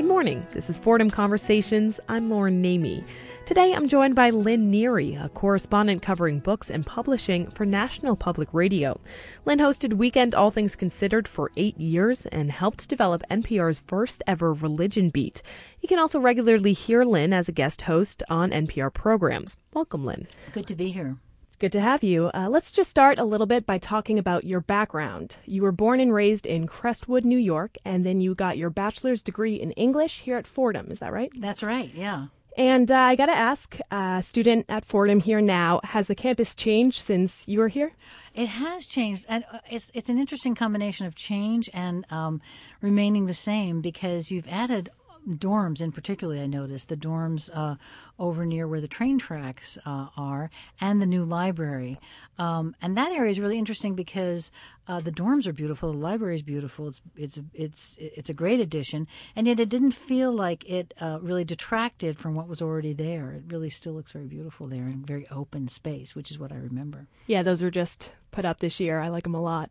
Good morning. This is Fordham Conversations. I'm Lauren Namey. Today I'm joined by Lynn Neary, a correspondent covering books and publishing for National Public Radio. Lynn hosted Weekend All Things Considered for eight years and helped develop NPR's first ever religion beat. You can also regularly hear Lynn as a guest host on NPR programs. Welcome, Lynn. Good to be here. Good to have you. Uh, let's just start a little bit by talking about your background. You were born and raised in Crestwood, New York, and then you got your bachelor's degree in English here at Fordham. Is that right? That's right, yeah. And uh, I got to ask, a uh, student at Fordham here now, has the campus changed since you were here? It has changed, and uh, it's it's an interesting combination of change and um, remaining the same because you've added dorms in particularly, I noticed the dorms uh, over near where the train tracks uh, are and the new library. Um, and that area is really interesting because uh, the dorms are beautiful, the library is beautiful. It's it's it's it's a great addition, and yet it didn't feel like it uh, really detracted from what was already there. It really still looks very beautiful there and very open space, which is what I remember. Yeah, those were just put up this year. I like them a lot.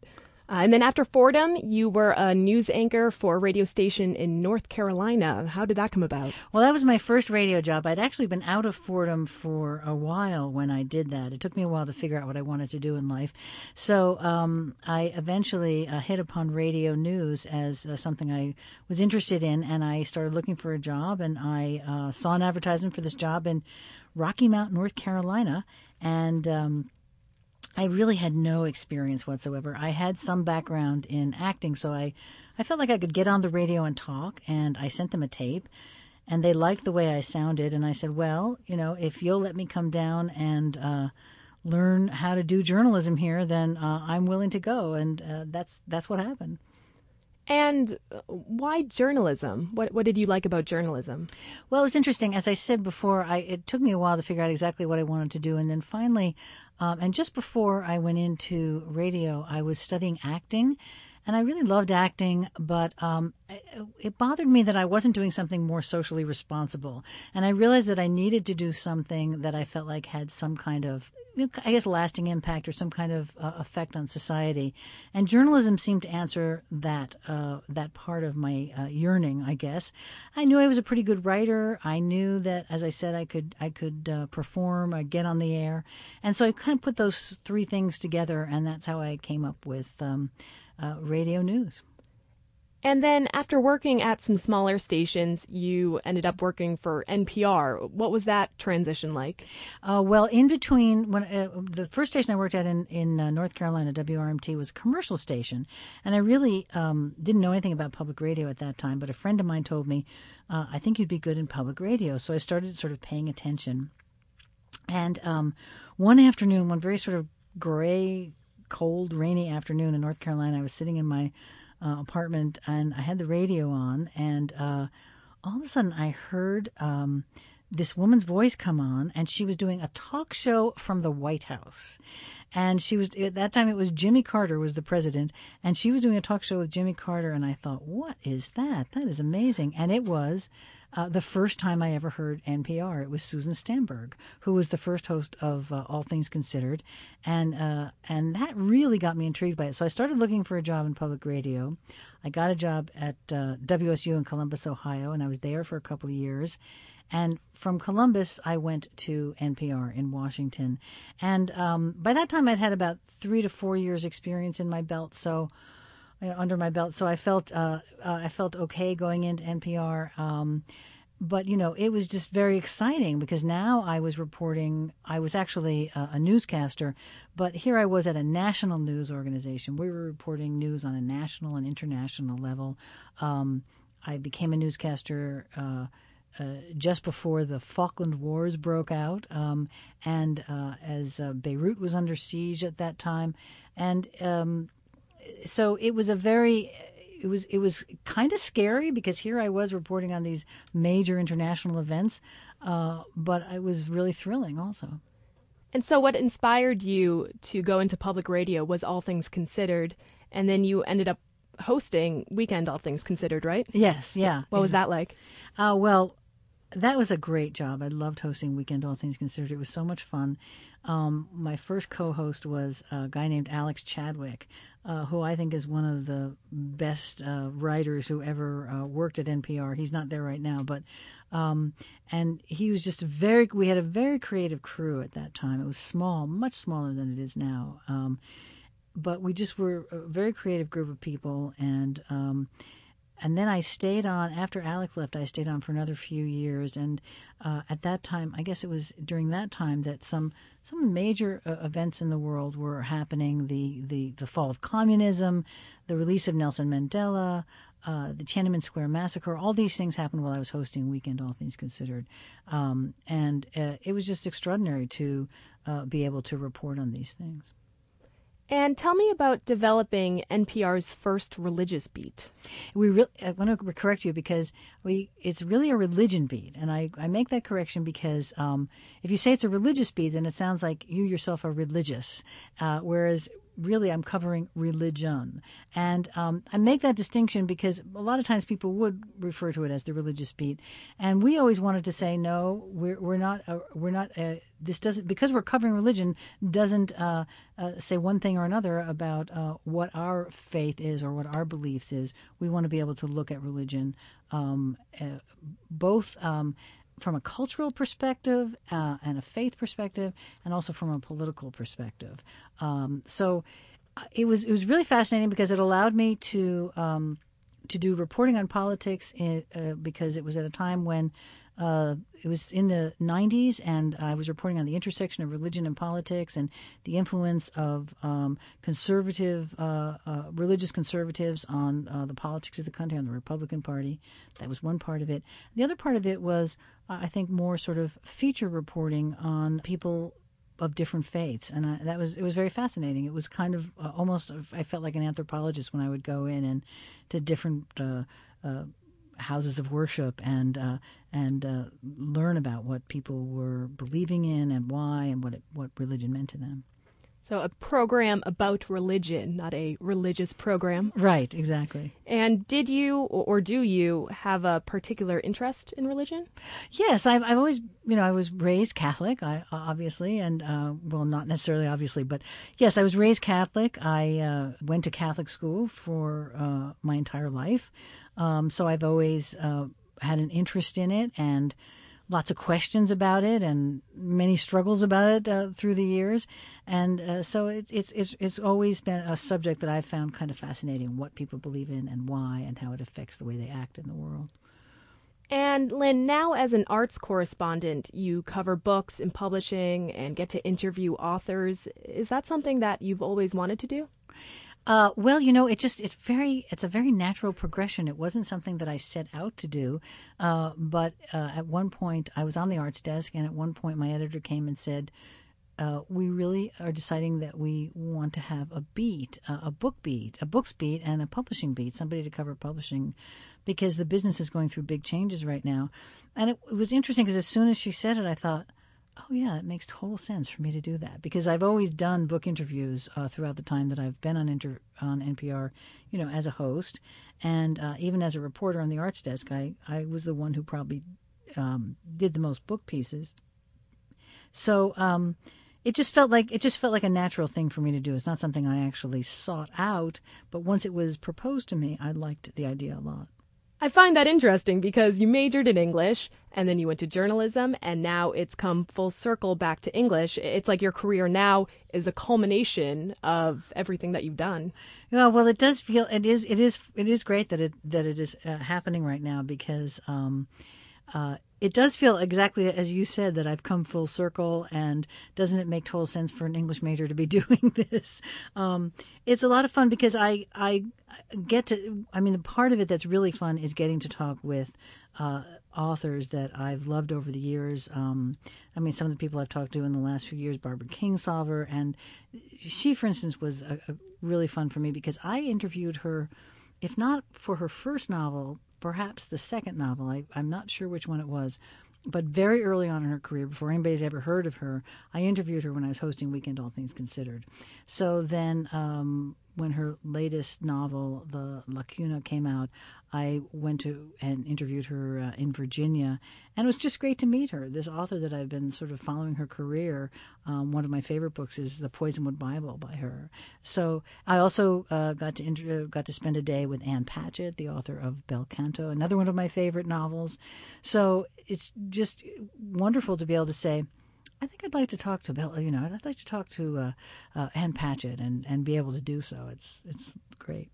Uh, and then after Fordham, you were a news anchor for a radio station in North Carolina. How did that come about? Well, that was my first radio job. I'd actually been out of Fordham for a while when I did that. It took me a while to figure out what I wanted to do in life. So um, I eventually uh, hit upon radio news as uh, something I was interested in, and I started looking for a job. And I uh, saw an advertisement for this job in Rocky Mount, North Carolina, and um, I really had no experience whatsoever. I had some background in acting, so I, I felt like I could get on the radio and talk, and I sent them a tape. And they liked the way I sounded, and I said, Well, you know, if you'll let me come down and uh, learn how to do journalism here, then uh, I'm willing to go. And uh, that's, that's what happened. And why journalism? What what did you like about journalism? Well, it was interesting. As I said before, I, it took me a while to figure out exactly what I wanted to do, and then finally, um, and just before I went into radio, I was studying acting and I really loved acting, but um, it bothered me that I wasn't doing something more socially responsible. And I realized that I needed to do something that I felt like had some kind of, I guess, lasting impact or some kind of uh, effect on society. And journalism seemed to answer that uh, that part of my uh, yearning. I guess I knew I was a pretty good writer. I knew that, as I said, I could I could uh, perform, I get on the air, and so I kind of put those three things together, and that's how I came up with. Um, uh, radio news. And then after working at some smaller stations, you ended up working for NPR. What was that transition like? Uh, well, in between, when uh, the first station I worked at in, in uh, North Carolina, WRMT, was a commercial station. And I really um, didn't know anything about public radio at that time, but a friend of mine told me, uh, I think you'd be good in public radio. So I started sort of paying attention. And um, one afternoon, one very sort of gray cold, rainy afternoon in North Carolina. I was sitting in my uh, apartment and I had the radio on, and uh, all of a sudden I heard um, this woman's voice come on, and she was doing a talk show from the White House. And she was at that time it was Jimmy Carter was the president, and she was doing a talk show with Jimmy Carter, and I thought, what is that? That is amazing, and it was uh, the first time I ever heard NPR. It was Susan Stamberg, who was the first host of uh, All Things Considered, and uh, and that really got me intrigued by it. So I started looking for a job in public radio. I got a job at uh, WOSU in Columbus, Ohio, and I was there for a couple of years. And from Columbus, I went to NPR in Washington. And um, by that time, I'd had about three to four years' experience in my belt. So you know, under my belt. So I felt uh, uh, I felt okay going into NPR. Um, but you know, it was just very exciting because now I was reporting. I was actually a, a, newscaster, but here I was at a national news organization. We were reporting news on a national and international level. Um, I became a newscaster. Uh, uh, just before the Falkland Wars broke out, um, and uh, as uh, Beirut was under siege at that time, and um, so it was a very it was it was kind of scary because here I was reporting on these major international events, uh, but it was really thrilling also. And so, what inspired you to go into public radio was All Things Considered, and then you ended up hosting Weekend All Things Considered, right? Yes, yeah. What exactly. was that like? Uh, well, that was a great job. I loved hosting Weekend All Things Considered. It was so much fun. Um, my first co-host was a guy named Alex Chadwick, uh, who I think is one of the best uh, writers who ever uh, worked at NPR. He's not there right now, but um, and he was just very. We had a very creative crew at that time. It was small, much smaller than it is now. Um, but we just were a very creative group of people, and um, and then I stayed on after Alex left. I stayed on for another few years, and uh, at that time, I guess it was during that time that some some major uh, events in the world were happening: the the the fall of communism, the release of Nelson Mandela. Uh, the Tiananmen Square massacre, all these things happened while I was hosting Weekend All Things Considered. Um, and uh, it was just extraordinary to uh, be able to report on these things. And tell me about developing NPR's first religious beat. We really, I want to correct you because we it's really a religion beat, and I, I make that correction because um, if you say it's a religious beat, then it sounds like you yourself are religious, uh, whereas really I'm covering religion. And um, I make that distinction because a lot of times people would refer to it as the religious beat. And we always wanted to say, no, we're, we're not, uh, we're not, uh, this doesn't, because we're covering religion, doesn't uh, uh say one thing or another about uh, what our faith is or what our beliefs is. We want to be able to look at religion um, uh, both um, from a cultural perspective uh, and a faith perspective, and also from a political perspective. Um, so uh, it was it was really fascinating because it allowed me to um, to do reporting on politics in, uh, because it was at a time when uh, it was in the 90s, and I was reporting on the intersection of religion and politics and the influence of um, conservative, uh, uh, religious conservatives on uh, the politics of the country, on the Republican Party. That was one part of it. The other part of it was, I think, more sort of feature reporting on people of different faiths, and I, that was it was very fascinating. It was kind of uh, almost I felt like an anthropologist when I would go in and to different uh, uh, houses of worship and uh, and uh, learn about what people were believing in and why and what it, what religion meant to them. So a program about religion, not a religious program. Right, exactly. And did you or do you have a particular interest in religion? Yes, I've, I've always, you know, I was raised Catholic, I, obviously, and uh, well, not necessarily obviously, but yes, I was raised Catholic. I uh, went to Catholic school for uh, my entire life. Um, so I've always uh, had an interest in it and lots of questions about it and many struggles about it uh, through the years. And uh, so it's, it's, it's, it's always been a subject that I've found kind of fascinating what people believe in and why and how it affects the way they act in the world. And Lynn, now as an arts correspondent, you cover books and publishing and get to interview authors. Is that something that you've always wanted to do? Uh, well, you know, it just it's very it's a very natural progression. It wasn't something that I set out to do, uh, but uh, at one point I was on the arts desk, and at one point my editor came and said, uh, "We really are deciding that we want to have a beat, a book beat, a books beat, and a publishing beat. Somebody to cover publishing." Because the business is going through big changes right now. And it, it was interesting because as soon as she said it, I thought, oh yeah, it makes total sense for me to do that because I've always done book interviews uh, throughout the time that I've been on inter- on NPR, you know, as a host and uh, even as a reporter on the arts desk. I I was the one who probably um, did the most book pieces. So um, it just felt like it just felt like a natural thing for me to do. It's not something I actually sought out, but once it was proposed to me, I liked the idea a lot. I find that interesting because you majored in English and then you went to journalism and now it's come full circle back to English. It's like your career now is a culmination of everything that you've done. Yeah, well, it does feel it is it is it is great that it that it is uh, happening right now because um, uh, it does feel exactly as you said that I've come full circle, and doesn't it make total sense for an English major to be doing this? Um, it's a lot of fun because I I get to. I mean, the part of it that's really fun is getting to talk with uh, authors that I've loved over the years. Um, I mean, some of the people I've talked to in the last few years, Barbara Kingsolver, and she, for instance, was a, a really fun for me because I interviewed her, if not for her first novel, perhaps the second novel. I, I'm not sure which one it was, but very early on in her career, before anybody had ever heard of her, I interviewed her when I was hosting Weekend All Things Considered. So then um, when her latest novel, The Lacuna, came out, I went to and interviewed her uh, in Virginia, and it was just great to meet her. This author that I've been sort of following her career. Um, one of my favorite books is The Poisonwood Bible by her. So I also uh, got to inter- got to spend a day with Ann Patchett, the author of Bel Canto, another one of my favorite novels. So it's just wonderful to be able to say. I think I'd like to talk to Bill. You know, I'd like to talk to uh, uh, Ann Patchett and, and be able to do so. It's it's great.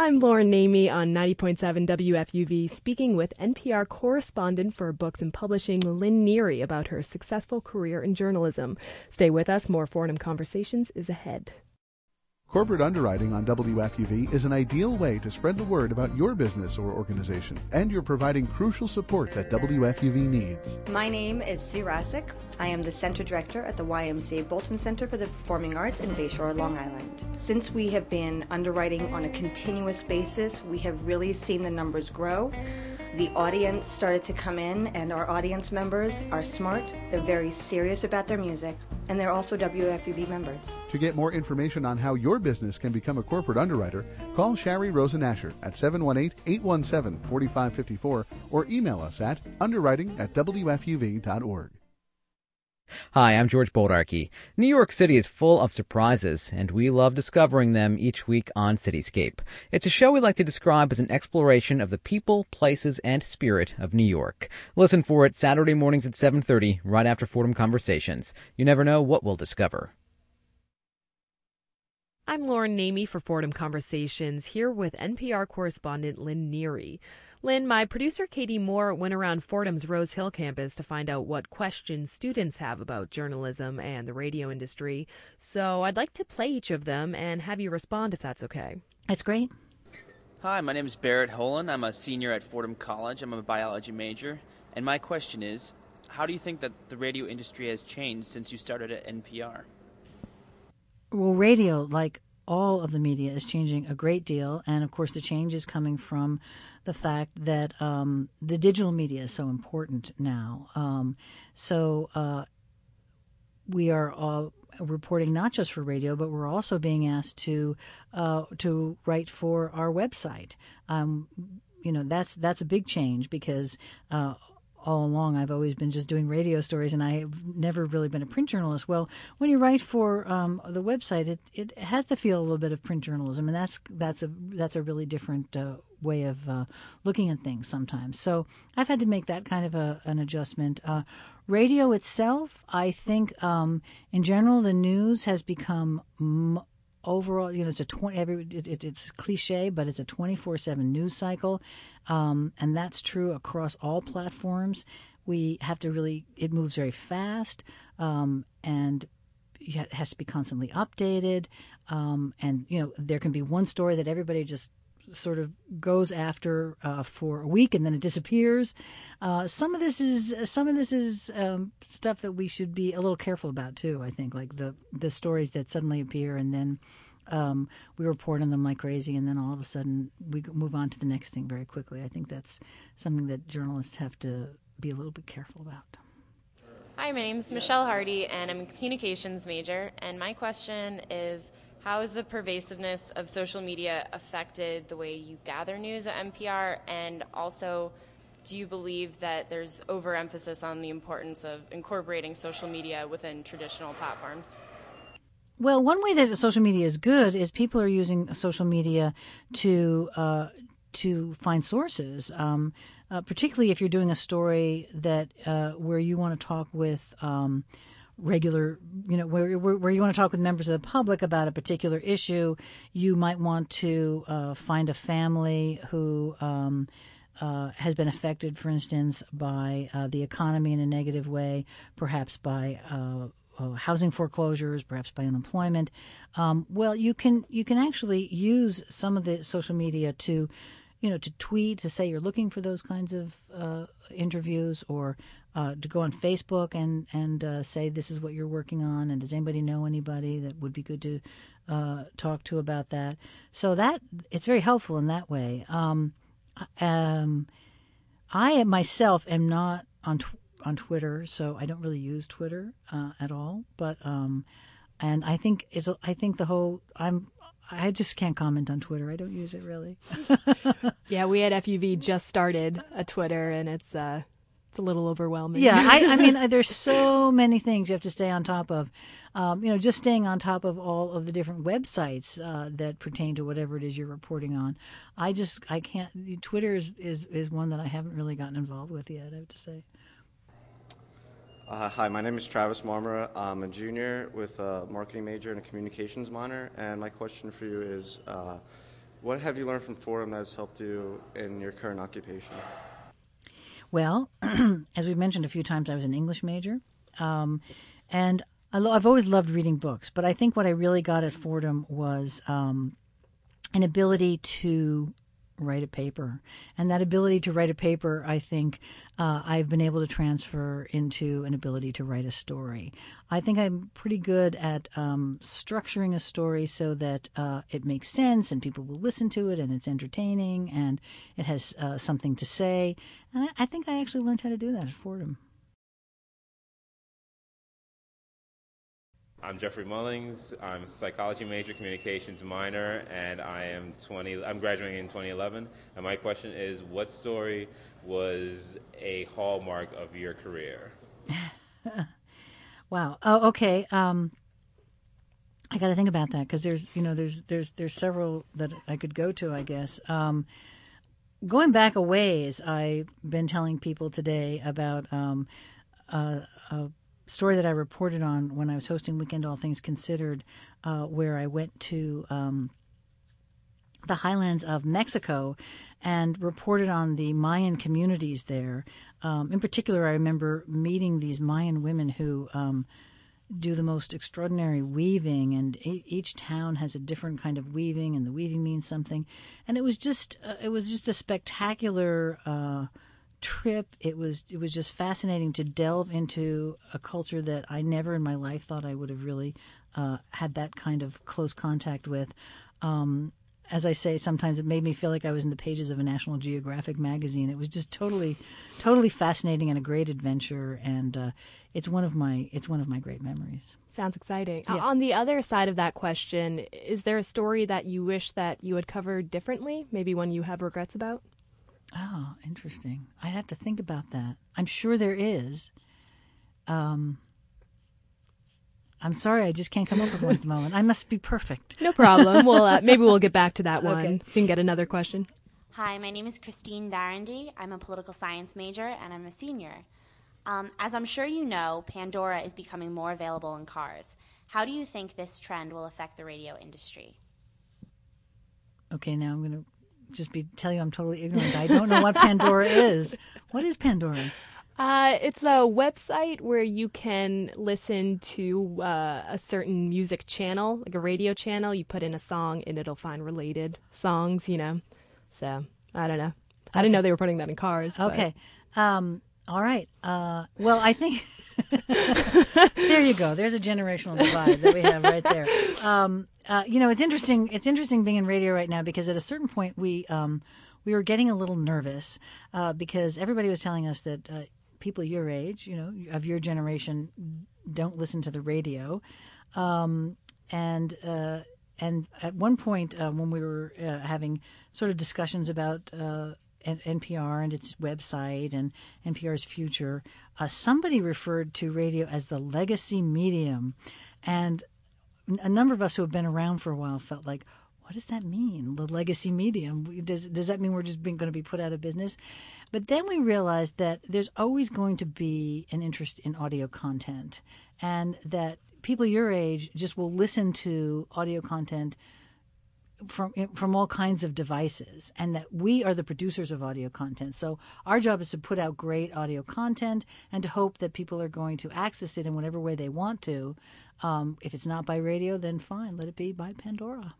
I'm Lauren Namey on 90.7 WFUV, speaking with NPR correspondent for books and publishing Lynn Neary about her successful career in journalism. Stay with us. More Fordham Conversations is ahead. Corporate underwriting on WFUV is an ideal way to spread the word about your business or organization, and you're providing crucial support that WFUV needs. My name is Sue Rassick. I am the Center Director at the YMCA Boulton Center for the Performing Arts in Bayshore, Long Island. Since we have been underwriting on a continuous basis, we have really seen the numbers grow the audience started to come in, and our audience members are smart, they're very serious about their music, and they're also WFUV members. To get more information on how your business can become a corporate underwriter, call Shari Rosenasher at 718-817-4554 or email us at underwriting at wfuv.org. Hi, I'm George Bodarky. New York City is full of surprises, and we love discovering them each week on Cityscape. It's a show we like to describe as an exploration of the people, places, and spirit of New York. Listen for it Saturday mornings at 7:30, right after Fordham Conversations. You never know what we'll discover. I'm Lauren Namey for Fordham Conversations, here with NPR correspondent Lynn Neary. Lynn, my producer Katie Moore went around Fordham's Rose Hill campus to find out what questions students have about journalism and the radio industry. So I'd like to play each of them and have you respond if that's okay. That's great. Hi, my name is Barrett Holan. I'm a senior at Fordham College. I'm a biology major. And my question is how do you think that the radio industry has changed since you started at NPR? Well, radio, like all of the media, is changing a great deal. And of course, the change is coming from the fact that um, the digital media is so important now. Um, so uh, we are all reporting not just for radio, but we're also being asked to uh, to write for our website. Um, you know that's that's a big change because uh, all along I've always been just doing radio stories and I've never really been a print journalist. Well, when you write for um, the website, it, it has to feel a little bit of print journalism, and that's that's a that's a really different uh, way of uh, looking at things sometimes. So I've had to make that kind of a, an adjustment. Uh, radio itself, I think, um, in general, the news has become. M- overall, you know, it's a twenty. Every it, it, it's cliche, but it's a twenty four seven news cycle, um, and that's true across all platforms. We have to really. It moves very fast, um, and it has to be constantly updated. Um, and you know, there can be one story that everybody just sort of goes after uh, for a week and then it disappears. Uh, some of this is some of this is um, stuff that we should be a little careful about too. I think like the the stories that suddenly appear and then. Um, we report on them like crazy, and then all of a sudden we move on to the next thing very quickly. I think that's something that journalists have to be a little bit careful about. Hi, my name is Michelle Hardy, and I'm a communications major. And my question is how has the pervasiveness of social media affected the way you gather news at NPR? And also, do you believe that there's overemphasis on the importance of incorporating social media within traditional platforms? Well, one way that social media is good is people are using social media to uh, to find sources. Um, uh, particularly if you're doing a story that uh, where you want to talk with um, regular, you know, where, where, where, you want to talk with members of the public about a particular issue, you might want to uh, find a family who um, uh, has been affected, for instance, by uh, the economy in a negative way, perhaps by uh, uh, housing foreclosures, perhaps by unemployment. Um, well, you can you can actually use some of the social media to you know, to tweet to say you're looking for those kinds of uh, interviews, or uh, to go on Facebook and and uh, say this is what you're working on, and does anybody know anybody that would be good to uh, talk to about that? So that it's very helpful in that way. Um, um, I myself am not on tw- on Twitter, so I don't really use Twitter uh, at all. But um, and I think it's I think the whole I'm I just can't comment on Twitter. I don't use it really. yeah, we at FUV just started a Twitter, and it's uh, it's a little overwhelming. Yeah, I, I mean, there's so many things you have to stay on top of. Um, you know, just staying on top of all of the different websites uh, that pertain to whatever it is you're reporting on. I just, I can't. Twitter is, is, is one that I haven't really gotten involved with yet. I have to say. Uh, hi, my name is Travis Marmara. I'm a junior with a marketing major and a communications minor. And my question for you is uh, what have you learned from Fordham that has helped you in your current occupation? Well, as we've mentioned a few times, I was an English major. Um, and I've always loved reading books, but I think what I really got at Fordham was um, an ability to write a paper. And that ability to write a paper, I think uh, I've been able to transfer into an ability to write a story. I think I'm pretty good at um, structuring a story so that uh, it makes sense and people will listen to it and it's entertaining and it has uh, something to say. And I, I think I actually learned how to do that at Fordham. I'm Jeffrey Mullings. I'm a psychology major, communications minor, and I am 20. I'm graduating in 2011. And my question is, what story was a hallmark of your career? wow. Oh, okay. Um, I got to think about that because there's, you know, there's there's there's several that I could go to. I guess. Um, going back a ways, I've been telling people today about um, uh, story that I reported on when I was hosting Weekend All Things Considered, uh, where I went to um, the highlands of Mexico and reported on the Mayan communities there. Um, in particular, I remember meeting these Mayan women who um, do the most extraordinary weaving, and each town has a different kind of weaving, and the weaving means something. And it was just uh, it was just a spectacular. Uh, trip. It was it was just fascinating to delve into a culture that I never in my life thought I would have really uh, had that kind of close contact with. Um, as I say, sometimes it made me feel like I was in the pages of a National Geographic magazine. It was just totally, totally fascinating and a great adventure, and uh, it's one of my it's one of my great memories. Sounds exciting. Yeah. On the other side of that question, is there a story that you wish that you had covered differently? Maybe one you have regrets about? Oh, interesting. I'd have to think about that. I'm sure there is. Um, I'm sorry, I just can't come up with one at the moment. I must be perfect. No problem. well, uh, maybe we'll get back to that one. Okay. You can get another question. Hi, my name is Christine Barandy. I'm a political science major and I'm a senior. Um, as I'm sure you know, Pandora is becoming more available in cars. How do you think this trend will affect the radio industry? Okay, now I'm going to just be tell you I'm totally ignorant. I don't know what Pandora is. What is Pandora? Uh, it's a website where you can listen to uh, a certain music channel, like a radio channel. You put in a song and it'll find related songs, you know. So I don't know. I didn't know they were putting that in cars. Okay. Um, all right. Uh, well, I think there you go. There's a generational divide that we have right there. Um, uh, you know, it's interesting. It's interesting being in radio right now because at a certain point we um, we were getting a little nervous uh, because everybody was telling us that uh, people your age, you know, of your generation, don't listen to the radio, um, and uh, and at one point uh, when we were having sort of discussions about NPR and its website and NPR's future, uh, somebody referred to radio as the legacy medium. And a number of us who have been around for a while felt like, what does that mean? The legacy medium? Does, does that mean we're just going to be put out of business? But then we realized that there's always going to be an interest in audio content and that people your age just will listen to audio content from from all kinds of devices and that we are the producers of audio content. So our job is to put out great audio content and to hope that people are going to access it in whatever way they want to. Um, if it's not by radio then fine let it be by pandora.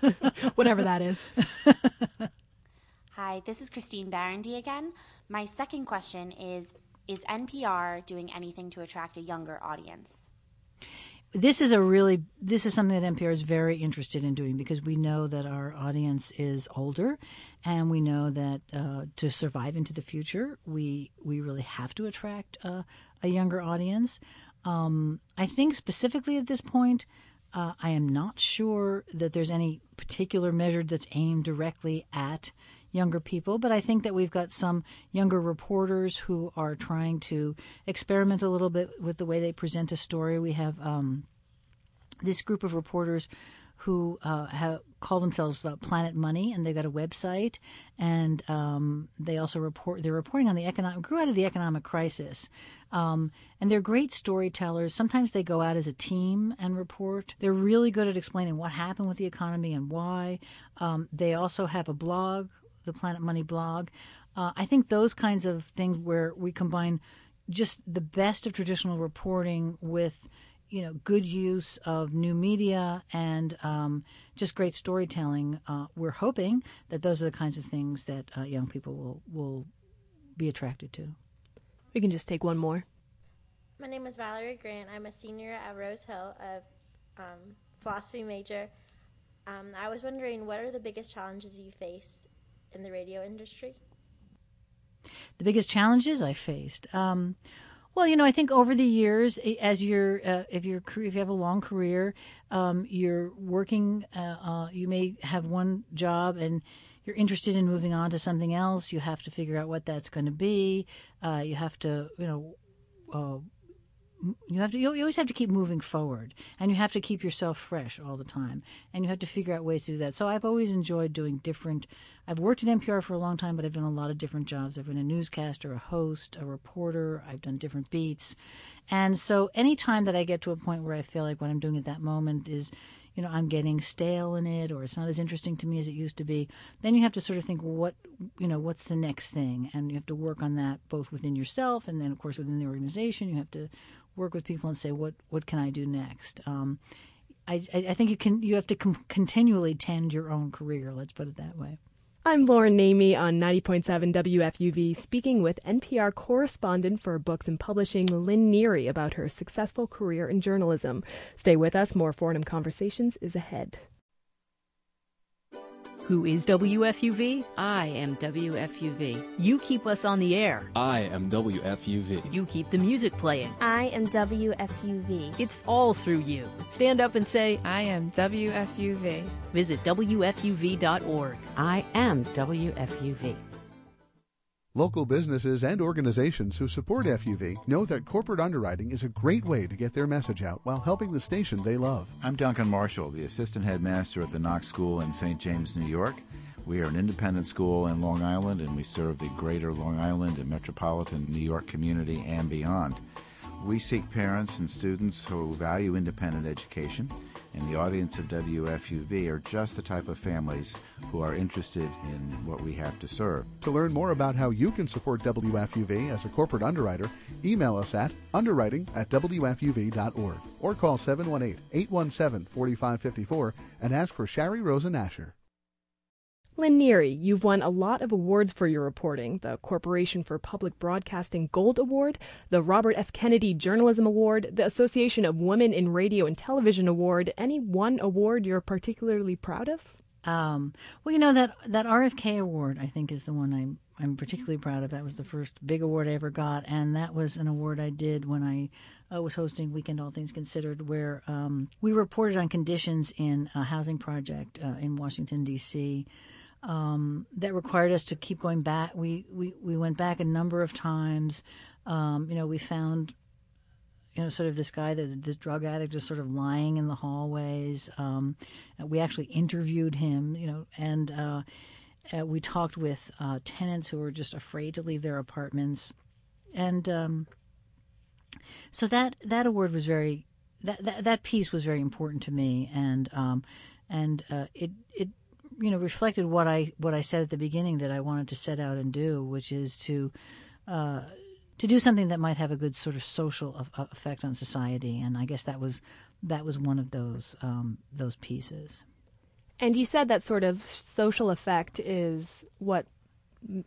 Whatever that is. Hi this is christine barandy again. My second question is is npr doing anything to attract a younger audience this is a really this is something that NPR is very interested in doing because we know that our audience is older, and we know that uh, to survive into the future, we we really have to attract uh, a younger audience. Um, I think specifically at this point, Uh, I am not sure that there's any particular measure that's aimed directly at younger people, but I think that we've got some younger reporters who are trying to experiment a little bit with the way they present a story. We have um, this group of reporters who uh, have call themselves uh, Planet Money, and they've got a website, and um, they also report. They're reporting on the economic grew out of the economic crisis, um, and they're great storytellers. Sometimes they go out as a team and report. They're really good at explaining what happened with the economy and why. Um, they also have a blog, the Planet Money blog. Uh, I think those kinds of things where we combine just the best of traditional reporting with you know, good use of new media and um, just great storytelling. Uh, we're hoping that those are the kinds of things that uh, young people will will be attracted to. We can just take one more. My name is Valerie Grant. I'm a senior at Rose Hill, a um, philosophy major. Um, I was wondering, what are the biggest challenges you faced in the radio industry? The biggest challenges I faced. Um, well, you know, I think over the years, as you're, uh, if you're, if you have a long career, um, you're working, uh, uh, you may have one job and you're interested in moving on to something else. You have to figure out what that's going to be. Uh, you have to, you know, uh, you have to you always have to keep moving forward and you have to keep yourself fresh all the time and you have to figure out ways to do that. So i've always enjoyed doing different i've worked at npr for a long time but i've done a lot of different jobs. I've been a newscaster a host a reporter i've done different beats. And so anytime that i get to a point where i feel like what i'm doing at that moment is you know i'm getting stale in it or it's not as interesting to me as it used to be then you have to sort of think what you know what's the next thing? And you have to work on that both within yourself and then of course within the organization. You have to work with people and say what what can I do next. Um, I, I think you can you have to com- continually tend your own career. Let's put it that way. I'm Lauren Namey on 90.7 WFUV, speaking with NPR correspondent for books and publishing Lynn Neary about her successful career in journalism. Stay with us. More Fordham Conversations is ahead. Who is WFUV? I am WFUV. You keep us on the air. I am WFUV. You keep the music playing. I am WFUV. It's all through you. Stand up and say, I am WFUV. Visit WFUV.org. I am WFUV. Local businesses and organizations who support FUV know that corporate underwriting is a great way to get their message out while helping the station they love. I'm Duncan Marshall, the assistant headmaster at the Knox School in St. James, New York. We are an independent school in Long Island and we serve the greater Long Island and metropolitan New York community and beyond. We seek parents and students who value independent education and the audience of WFUV are just the type of families who are interested in what we have to serve. To learn more about how you can support WFUV as a corporate underwriter, email us at underwriting at WFUV.org or call 718 817 4554 and ask for Shari Rosen Asher. Lynn Neary, you've won a lot of awards for your reporting the Corporation for Public Broadcasting Gold Award, the Robert F. Kennedy Journalism Award, the Association of Women in Radio and Television Award. Any one award you're particularly proud of? Um, well, you know that that RFK award, I think, is the one I'm I'm particularly proud of. That was the first big award I ever got, and that was an award I did when I uh, was hosting Weekend All Things Considered, where um, we reported on conditions in a housing project uh, in Washington D.C um, that required us to keep going back. We, we, we went back a number of times. Um, you know, we found, you know, sort of this guy, this, this drug addict, just sort of lying in the hallways. Um, we actually interviewed him, you know, and uh, uh, we talked with uh, tenants who were just afraid to leave their apartments, and um, so that that award was very that, that that piece was very important to me, and um, and uh, it it you know reflected what I what I said at the beginning that I wanted to set out and do, which is to uh, to do something that might have a good sort of social effect on society, and I guess that was that was one of those um, those pieces. And you said that sort of social effect is what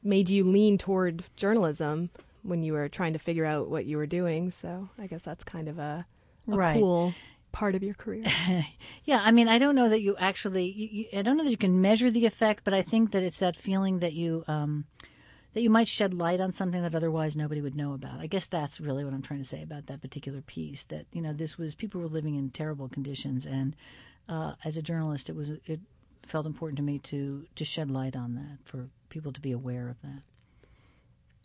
made you lean toward journalism when you were trying to figure out what you were doing. So I guess that's kind of a, a right. cool part of your career? yeah, I mean, I don't know that you actually, you, you, I don't know that you can measure the effect, but I think that it's that feeling that you, um, that you might shed light on something that otherwise nobody would know about. I guess that's really what I'm trying to say about that particular piece. That you know, this was people were living in terrible conditions, and uh, as a journalist, it was it felt important to me to to shed light on that for people to be aware of that.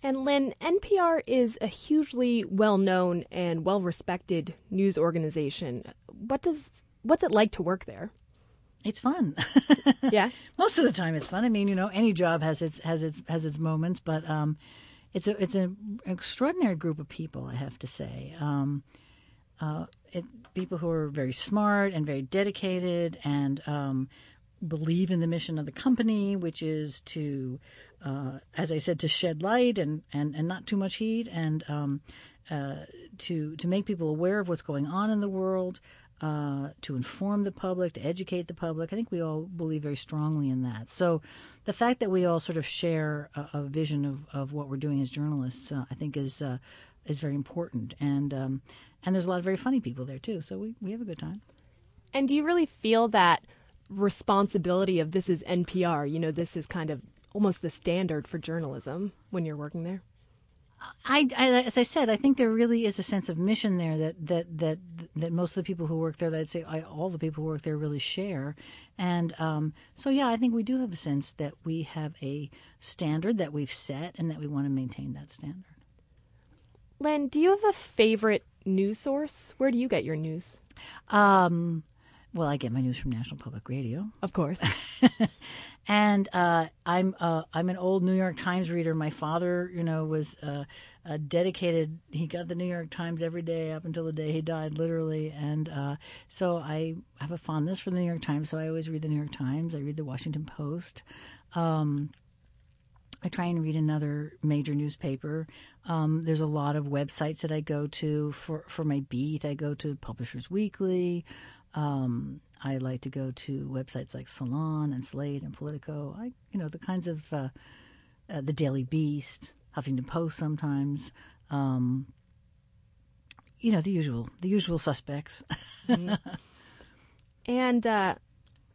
And Lynn, NPR is a hugely well-known and well-respected news organization. What does what's it like to work there? It's fun. yeah. Most of the time it's fun. I mean, you know, any job has its has its has its moments, but um, it's a it's an extraordinary group of people, I have to say. Um, uh, it, people who are very smart and very dedicated and um, believe in the mission of the company, which is to, uh, as I said, to shed light and, and, and not too much heat and um, uh, to to make people aware of what's going on in the world, uh, to inform the public, to educate the public. I think we all believe very strongly in that. So the fact that we all sort of share a, a vision of, of what we're doing as journalists, uh, I think, is uh, is very important. And um, and there's a lot of very funny people there too. So we, we have a good time. And do you really feel that responsibility of this is NPR? You know, this is kind of almost the standard for journalism when you're working there. I, I, as I said, I think there really is a sense of mission there that that that that most of the people who work there, that I'd say I, all the people who work there really share, and um, so yeah, I think we do have a sense that we have a standard that we've set and that we want to maintain that standard. Len, do you have a favorite news source? Where do you get your news? Um, well, I get my news from National Public Radio, of course. and uh, I'm uh, I'm an old New York Times reader. My father, you know, was uh, a dedicated. He got the New York Times every day up until the day he died, literally. And uh, so I have a fondness for the New York Times. So I always read the New York Times. I read the Washington Post. Um, I try and read another major newspaper. Um, there's a lot of websites that I go to for, for my beat. I go to Publishers Weekly. Um, I like to go to websites like Salon and Slate and Politico. I, you know, the kinds of uh, uh, the Daily Beast, Huffington Post sometimes. Um, you know, the usual, the usual suspects. mm-hmm. And uh,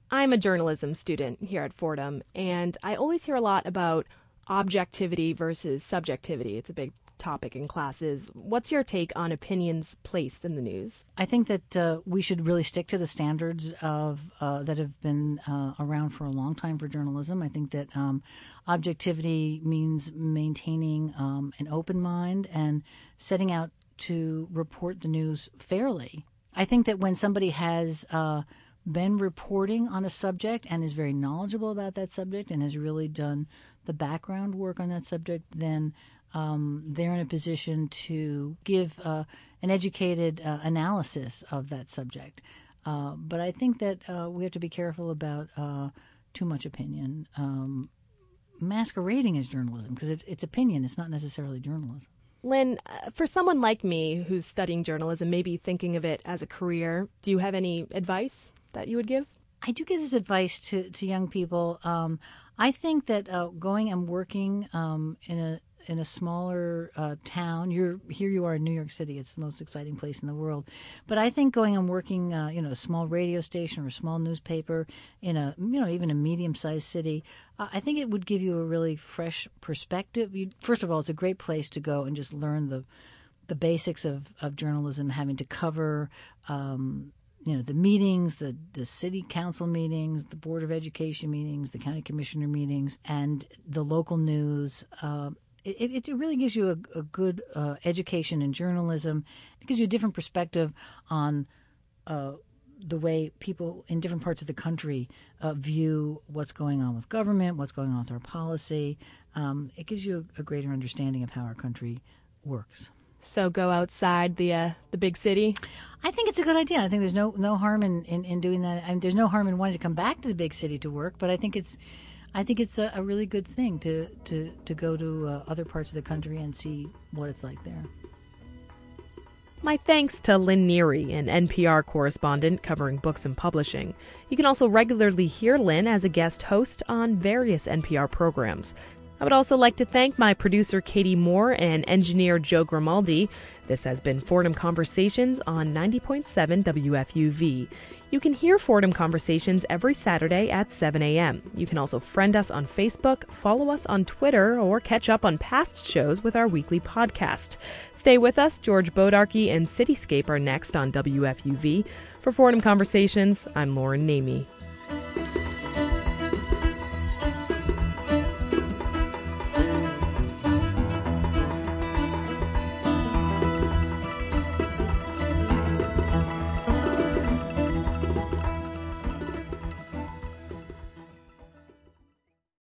I'm a journalism student here at Fordham, and I always hear a lot about objectivity versus subjectivity. It's a big topic in classes. What's your take on opinions placed in the news? I think that uh, we should really stick to the standards of uh, that have been uh, around for a long time for journalism. I think that um, objectivity means maintaining um, an open mind and setting out to report the news fairly. I think that when somebody has uh, been reporting on a subject and is very knowledgeable about that subject and has really done the background work on that subject, then um, they're in a position to give uh, an educated uh, analysis of that subject. Uh, but I think that uh, we have to be careful about uh, too much opinion um, masquerading as journalism because it, it's opinion, it's not necessarily journalism. Lynn, uh, for someone like me who's studying journalism, maybe thinking of it as a career, do you have any advice that you would give? I do give this advice to, to young people. Um, I think that uh, going and working um, in a in a smaller uh, town. You're here. You are in New York City. It's the most exciting place in the world. But I think going and working, uh, you know, a small radio station or a small newspaper in a, you know, even a medium-sized city, uh, I think it would give you a really fresh perspective. You, first of all, it's a great place to go and just learn the the basics of, of journalism, having to cover. Um, you know the meetings, the the city council meetings, the board of education meetings, the county commissioner meetings, and the local news. Uh, it, it really gives you a, a good uh, education in journalism. It gives you a different perspective on uh, the way people in different parts of the country uh, view what's going on with government, what's going on with our policy. Um, it gives you a, a, greater understanding of how our country works. So go outside the uh, the big city. I think it's a good idea. I think there's no no harm in, in, in doing that. I mean, there's no harm in wanting to come back to the big city to work, but I think it's I think it's a, a really good thing to to to go to uh, other parts of the country and see what it's like there. My thanks to Lynn Neary, an NPR correspondent covering books and publishing. You can also regularly hear Lynn as a guest host on various NPR programs. I would also like to thank my producer Katie Moore and engineer Joe Grimaldi. This has been Fordham Conversations on 90.7 WFUV. You can hear Fordham Conversations every Saturday at 7 a.m. You can also friend us on Facebook, follow us on Twitter, or catch up on past shows with our weekly podcast. Stay with us. George Bodarky and Cityscape are next on WFUV. For Fordham Conversations, I'm Lauren Namey.